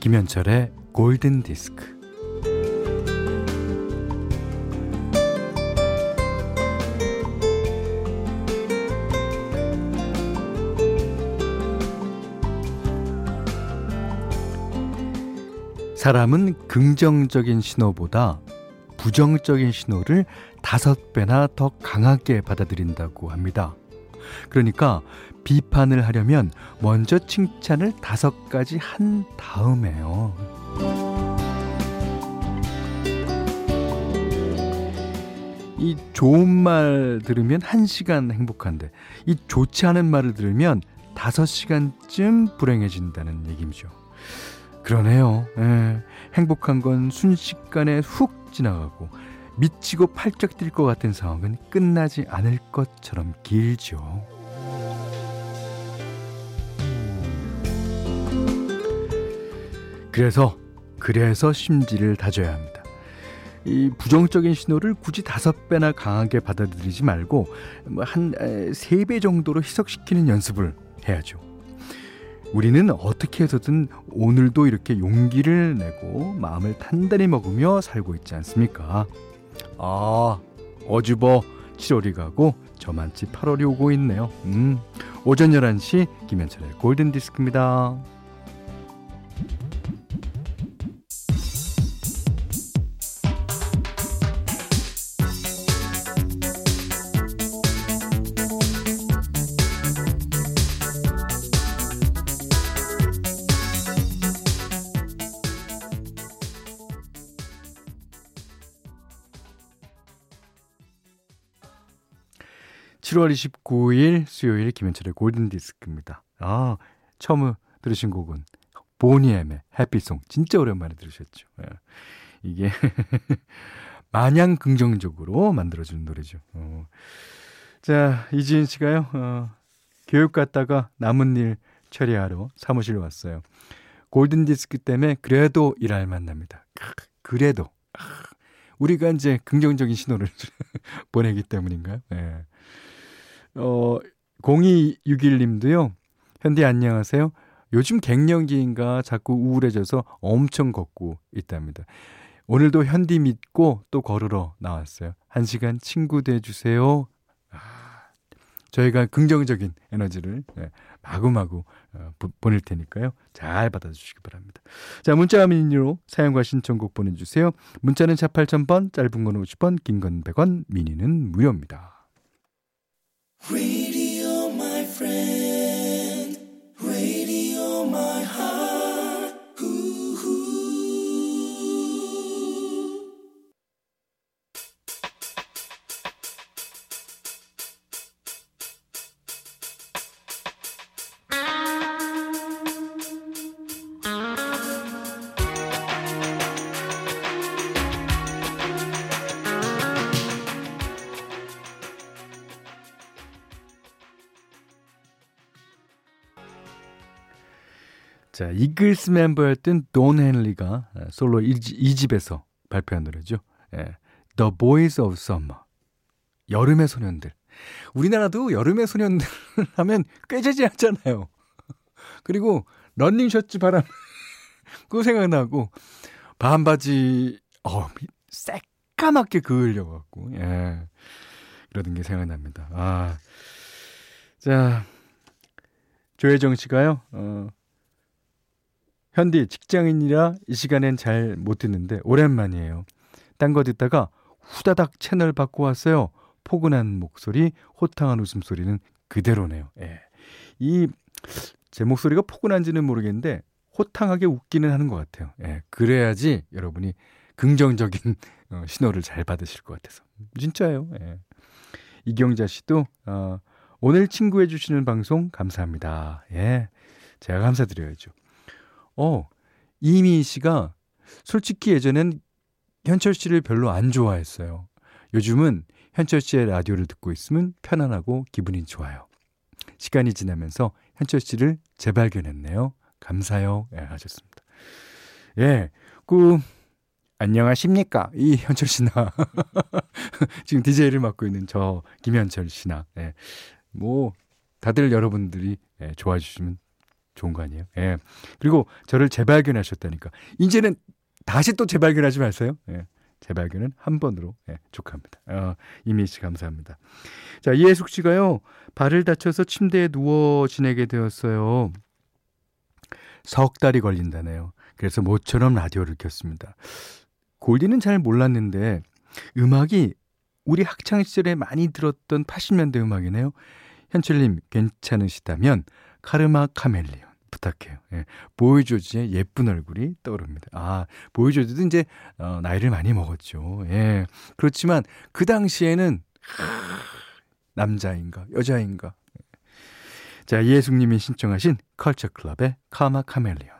김현철의 골든 디스크. 사람은 긍정적인 신호보다 부정적인 신호를 다섯 배나 더 강하게 받아들인다고 합니다. 그러니까 비판을 하려면 먼저 칭찬을 다섯 가지 한 다음에요. 이 좋은 말 들으면 한 시간 행복한데 이 좋지 않은 말을 들으면 다섯 시간쯤 불행해진다는 얘기죠. 그러네요. 예, 행복한 건 순식간에 훅 지나가고 미치고 팔쩍 뛸것 같은 상황은 끝나지 않을 것처럼 길죠. 그래서 그래서 심지를 다져야 합니다. 이 부정적인 신호를 굳이 다섯 배나 강하게 받아들이지 말고 뭐한세 배 정도로 희석시키는 연습을 해야죠. 우리는 어떻게 해서든 오늘도 이렇게 용기를 내고 마음을 단단히 먹으며 살고 있지 않습니까? 아, 어주버 7월이 가고 저만치 8월이 오고 있네요. 음, 오전 11시 김현철의 골든디스크입니다. 7월 29일 수요일 김현철의 골든디스크입니다. 아, 처음 들으신 곡은 보니엠의 해피송. 진짜 오랜만에 들으셨죠. 예. 이게 마냥 긍정적으로 만들어주는 노래죠. 어. 자, 이지은 씨가요, 어, 교육 갔다가 남은 일 처리하러 사무실 왔어요. 골든 디스크 때문에 그래도 일할 만납니다. 그래도. 우리가 이제 긍정적인 신호를 보내기 때문인가요? 예. 어, 0261님도요. 현디 안녕하세요. 요즘 갱년기인가 자꾸 우울해져서 엄청 걷고 있답니다. 오늘도 현디 믿고 또 걸으러 나왔어요. 한 시간 친구 돼주세요. 아, 저희가 긍정적인 에너지를 네, 마구마구 어, 보, 보낼 테니까요. 잘 받아주시기 바랍니다. 자, 문자 미니로 사용과 신청곡 보내주세요. 문자는 4 8000번, 짧은 건 50원, 긴 건 100원, 미니는 무료입니다. We. 자, 이글스 멤버였던 돈 헨리가 솔로 2집에서 발표한 노래죠. 예. The Boys of Summer. 여름의 소년들. 우리나라도 여름의 소년들 하면 꾀재재하잖아요. 그리고 런닝 셔츠 바람 그거 생각나고 반바지 어 새까맣게 그을려 갖고 예. 그러던 게 생각납니다. 아. 자. 조혜정 씨가요. 어 현디 직장인이라 이 시간엔 잘 못 듣는데 오랜만이에요. 딴 거 듣다가 후다닥 채널 바꿔 왔어요. 포근한 목소리, 호탕한 웃음소리는 그대로네요. 예. 이 제 목소리가 포근한지는 모르겠는데 호탕하게 웃기는 하는 것 같아요. 예. 그래야지 여러분이 긍정적인 어, 신호를 잘 받으실 것 같아서. 진짜예요. 예. 이경자 씨도 어, 오늘 친구해 주시는 방송 감사합니다. 예. 제가 감사드려야죠. 어, 이미 씨가 솔직히 예전엔 현철 씨를 별로 안 좋아했어요. 요즘은 현철 씨의 라디오를 듣고 있으면 편안하고 기분이 좋아요. 시간이 지나면서 현철 씨를 재발견했네요. 감사요. 예, 하셨습니다. 예, 그, 안녕하십니까. 이 현철 씨나. 지금 DJ를 맡고 있는 저 김현철 씨나. 예, 뭐, 다들 여러분들이 예, 좋아해 주시면 좋은 거 아니에요? 예. 그리고 저를 재발견하셨다니까. 이제는 다시 또 재발견하지 마세요. 예. 재발견은 한 번으로 예, 족합니다. 어, 이미 씨 감사합니다. 자, 이혜숙 씨가요. 발을 다쳐서 침대에 누워 지내게 되었어요. 석 달이 걸린다네요. 그래서 모처럼 라디오를 켰습니다. 골디는 잘 몰랐는데 음악이 우리 학창 시절에 많이 들었던 80년대 음악이네요. 현철님 괜찮으시다면 카르마 카멜리온 부탁해요. 예. 보이조지의 예쁜 얼굴이 떠오릅니다. 아, 보이조지도 이제 어, 나이를 많이 먹었죠. 예. 그렇지만 그 당시에는 하, 남자인가 여자인가. 자, 이혜숙님이 신청하신 컬처 클럽의 카마 카멜리온.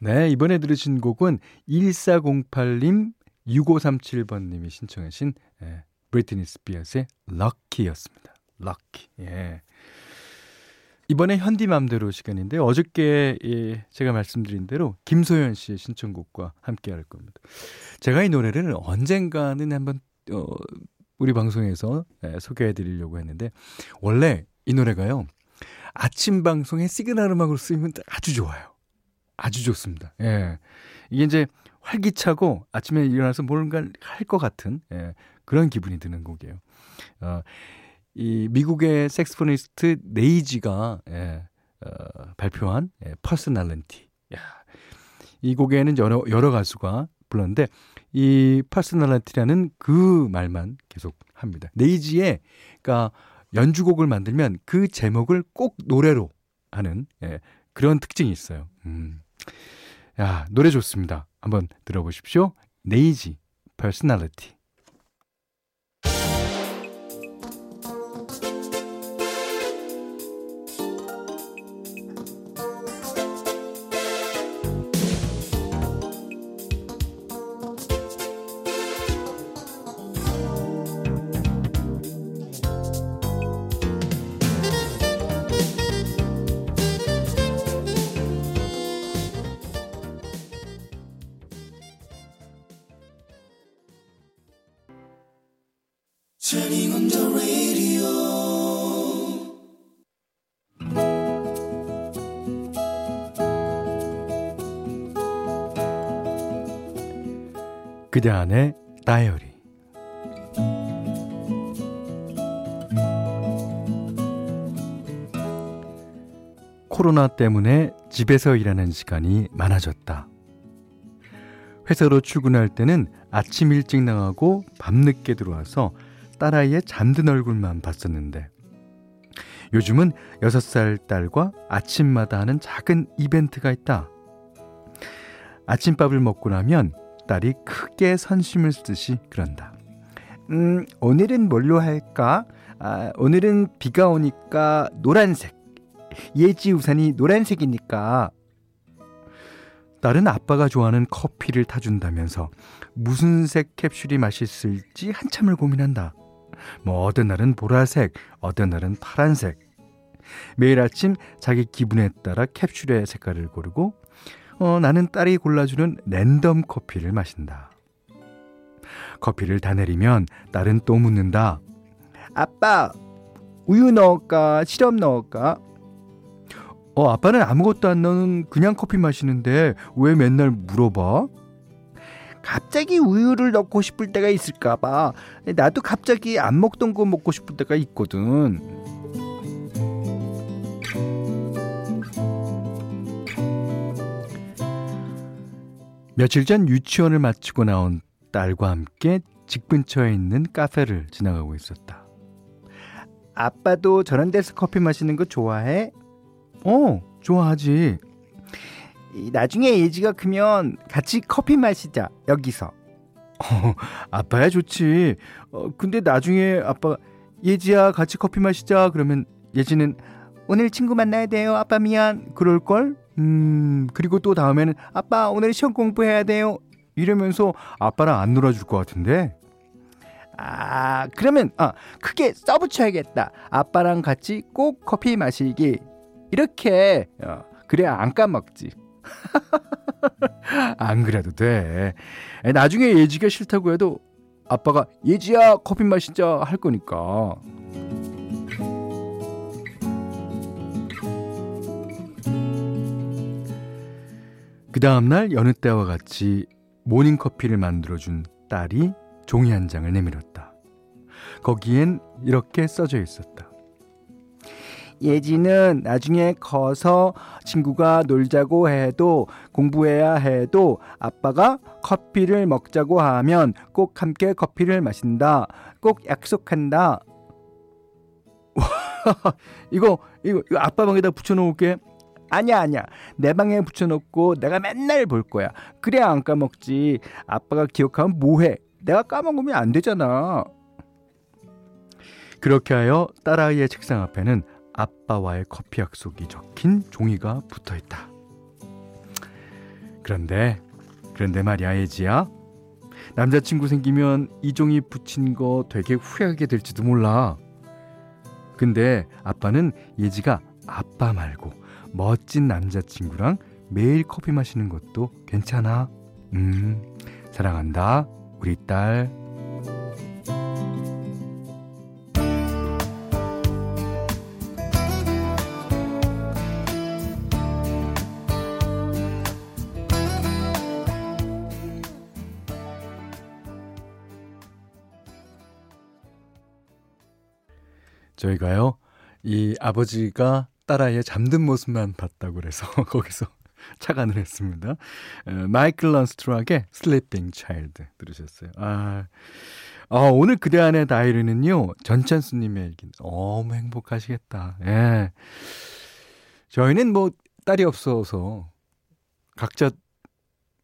네, 이번에 들으신 곡은 1408님, 6537번님이 신청하신 예, 브리트니 스피어스의 럭키였습니다. 럭키. 예. 이번에 현디맘대로 시간인데 어저께 예, 제가 말씀드린 대로 김소연 씨의 신청곡과 함께 할 겁니다. 제가 이 노래를 언젠가는 한번 어, 우리 방송에서 예, 소개해 드리려고 했는데 원래 이 노래가요. 아침 방송에 시그널 음악으로 쓰이면 아주 좋아요. 아주 좋습니다. 예. 이게 이제 활기차고 아침에 일어나서 뭔가를 할것 같은 예, 그런 기분이 드는 곡이에요. 어, 이 미국의 섹스포니스트 네이지가 예, 어, 발표한 예, Personality. 야. 이 곡에는 여러 여러 가수가 불렀는데 이 Personality라는 그 말만 계속 합니다. Najee의 그러니까 연주곡을 만들면 그 제목을 꼭 노래로 하는 예, 그런 특징이 있어요. 음. 야, 노래 좋습니다. 한번 들어보십시오. 네이지, personality. 그대 안의 다이어리 코로나 때문에 집에서 일하는 시간이 많아졌다. 회사로 출근할 때는 아침 일찍 나가고 밤늦게 들어와서 딸아이의 잠든 얼굴만 봤었는데 요즘은 6살 딸과 아침마다 하는 작은 이벤트가 있다. 아침밥을 먹고 나면 딸이 크게 선심을 쓰듯이 그런다. 음, 오늘은 뭘로 할까? 아, 오늘은 비가 오니까 노란색. 예지 우산이 노란색이니까. 딸은 아빠가 좋아하는 커피를 타준다면서 무슨 색 캡슐이 맛있을지 한참을 고민한다. 뭐 어떤 날은 보라색, 어떤 날은 파란색. 매일 아침 자기 기분에 따라 캡슐의 색깔을 고르고 어, 나는 딸이 골라주는 랜덤 커피를 마신다. 커피를 다 내리면 딸은 또 묻는다. 아빠, 우유 넣을까? 시럽 넣을까? 어, 아빠는 아무것도 안 넣는 그냥 커피 마시는데 왜 맨날 물어봐? 갑자기 우유를 넣고 싶을 때가 있을까봐. 나도 갑자기 안 먹던 거 먹고 싶을 때가 있거든. 며칠 전 유치원을 마치고 나온 딸과 함께 집 근처에 있는 카페를 지나가고 있었다. 아빠도 저런 데서 커피 마시는 거 좋아해? 어, 좋아하지. 나중에 예지가 크면 같이 커피 마시자, 여기서. 어, 아빠야 좋지. 어, 근데 나중에 아빠, 예지야 같이 커피 마시자. 그러면 예지는 오늘 친구 만나야 돼요. 아빠 미안. 그럴걸? 음, 그리고 또 다음에는 아빠 오늘 시험 공부해야 돼요. 이러면서 아빠랑 안 놀아줄 것 같은데. 아, 그러면, 아, 크게 써붙여야겠다. 아빠랑 같이 꼭 커피 마시기. 이렇게, 어, 그래야 안 까먹지. 안 그래도 돼. 나중에 예지가 싫다고 해도 아빠가 예지야 커피 마시자 할 거니까. 그 다음날 여느 때와 같이 모닝커피를 만들어준 딸이 종이 한 장을 내밀었다. 거기엔 이렇게 써져 있었다. 예지는 나중에 커서 친구가 놀자고 해도 공부해야 해도 아빠가 커피를 먹자고 하면 꼭 함께 커피를 마신다. 꼭 약속한다. 이거 이거 이거 아빠 방에다 붙여놓을게. 아니야 아니야 내 방에 붙여놓고 내가 맨날 볼 거야. 그래야 안 까먹지. 아빠가 기억하면 뭐해? 내가 까먹으면 안 되잖아. 그렇게 하여 딸아이의 책상 앞에는 아빠와의 커피 약속이 적힌 종이가 붙어 있다. 그런데, 그런데 말이야, 예지야. 남자친구 생기면 이 종이 붙인 거 되게 후회하게 될지도 몰라. 근데 아빠는 예지가 아빠 말고 멋진 남자친구랑 매일 커피 마시는 것도 괜찮아. 음, 사랑한다. 우리 딸. 저희가요, 이 아버지가 딸아이의 잠든 모습만 봤다고 그래서 거기서 착안을 했습니다. 마이클 런스트락의 Sleeping Child 들으셨어요. 아, 아 오늘 그대 안의 다이리는요, 전찬수 님의 얘기 너무 행복하시겠다. 예. 저희는 뭐 딸이 없어서 각자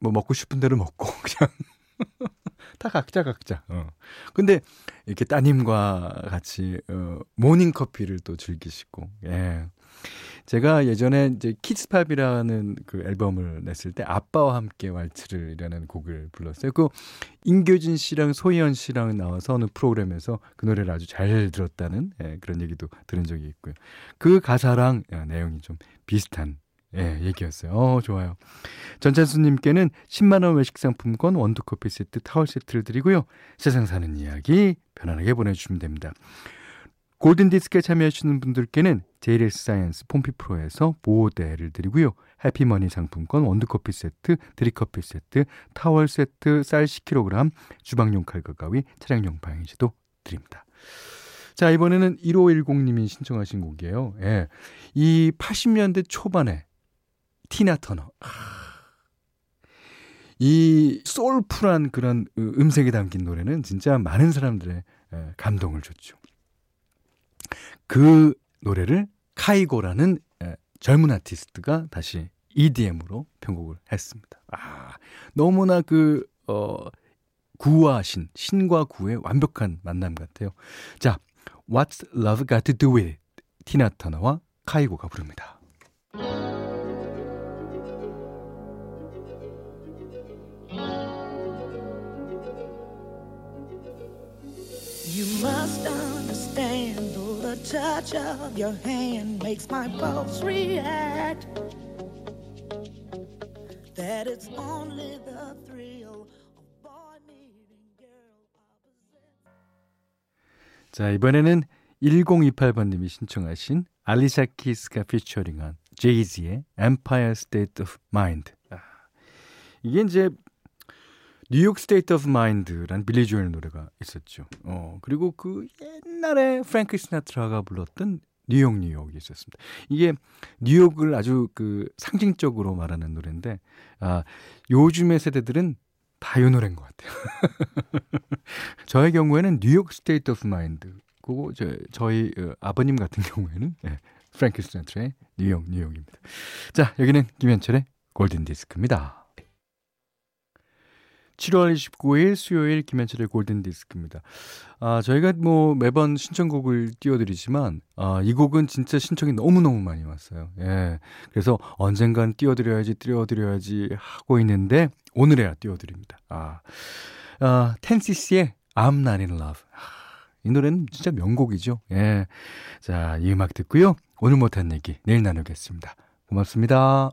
뭐 먹고 싶은 대로 먹고 그냥 다 각자 각자. 어. 근데 이렇게 따님과 같이 어, 모닝 커피를 또 즐기시고. 예. 제가 예전에 이제 Kids Pop이라는 그 앨범을 냈을 때 아빠와 함께 왈츠를이라는 곡을 불렀어요. 그 인교진 씨랑 소이현 씨랑 나와서 어느 프로그램에서 그 노래를 아주 잘 들었다는 예, 그런 얘기도 들은 적이 있고요. 그 가사랑 야, 내용이 좀 비슷한 예, 얘기였어요. 어, 좋아요. 전찬수님께는 10만원 외식 상품권, 원두커피 세트, 타월 세트를 드리고요. 세상 사는 이야기 편안하게 보내주시면 됩니다. 골든디스크에 참여하시는 분들께는 JLS 사이언스 폼피프로에서 보호대를 드리고요. 해피머니 상품권, 원두커피 세트, 드립커피 세트, 타월 세트, 쌀 10kg, 주방용 칼과 가위, 차량용 방향제도 드립니다. 자, 이번에는 1510님이 신청하신 곡이에요. 예. 이 80년대 초반에 티나 터너. 이 소울풀한 그런 음색이 담긴 노래는 진짜 많은 사람들의 감동을 줬죠. 그 노래를 카이고라는 젊은 아티스트가 다시 EDM으로 편곡을 했습니다. 아, 너무나 그, 어, 구와 신, 신과 구의 완벽한 만남 같아요. 자, What's Love Got to Do With It? 티나 터너와 카이고가 부릅니다. Must understand though the touch of your hand makes my pulse react. That it's only the thrill of boy meeting girl opposite. 자, 이번에는 1028번님이 신청하신 알리샤 키스가 피처링한 제이지의 Empire State of Mind. 아, 이게 이제 New York State of Mind란 빌리 조엘 노래가 있었죠. 어, 그리고 그 옛날에 프랭크 시나트라가 불렀던 뉴욕 뉴욕이 있었습니다. 이게 뉴욕을 아주 그 상징적으로 말하는 노래인데 아, 요즘의 세대들은 다 이 노래인 것 같아요. 저의 경우에는 New York State of Mind 그거 저, 저희 어, 아버님 같은 경우에는 네, 프랭크 시나트라의 뉴욕 뉴욕입니다. 자, 여기는 김현철의 골든 디스크입니다. 7월 29일 수요일 김현철의 골든 디스크입니다. 아, 저희가 뭐 매번 신청곡을 띄워드리지만, 아, 이 곡은 진짜 신청이 너무너무 많이 왔어요. 예. 그래서 언젠간 띄워드려야지, 띄워드려야지 하고 있는데, 오늘에야 띄워드립니다. 아, 아 텐시스의 I'm not in love. 이 노래는 진짜 명곡이죠. 예. 자, 이 음악 듣고요. 오늘 못한 얘기 내일 나누겠습니다. 고맙습니다.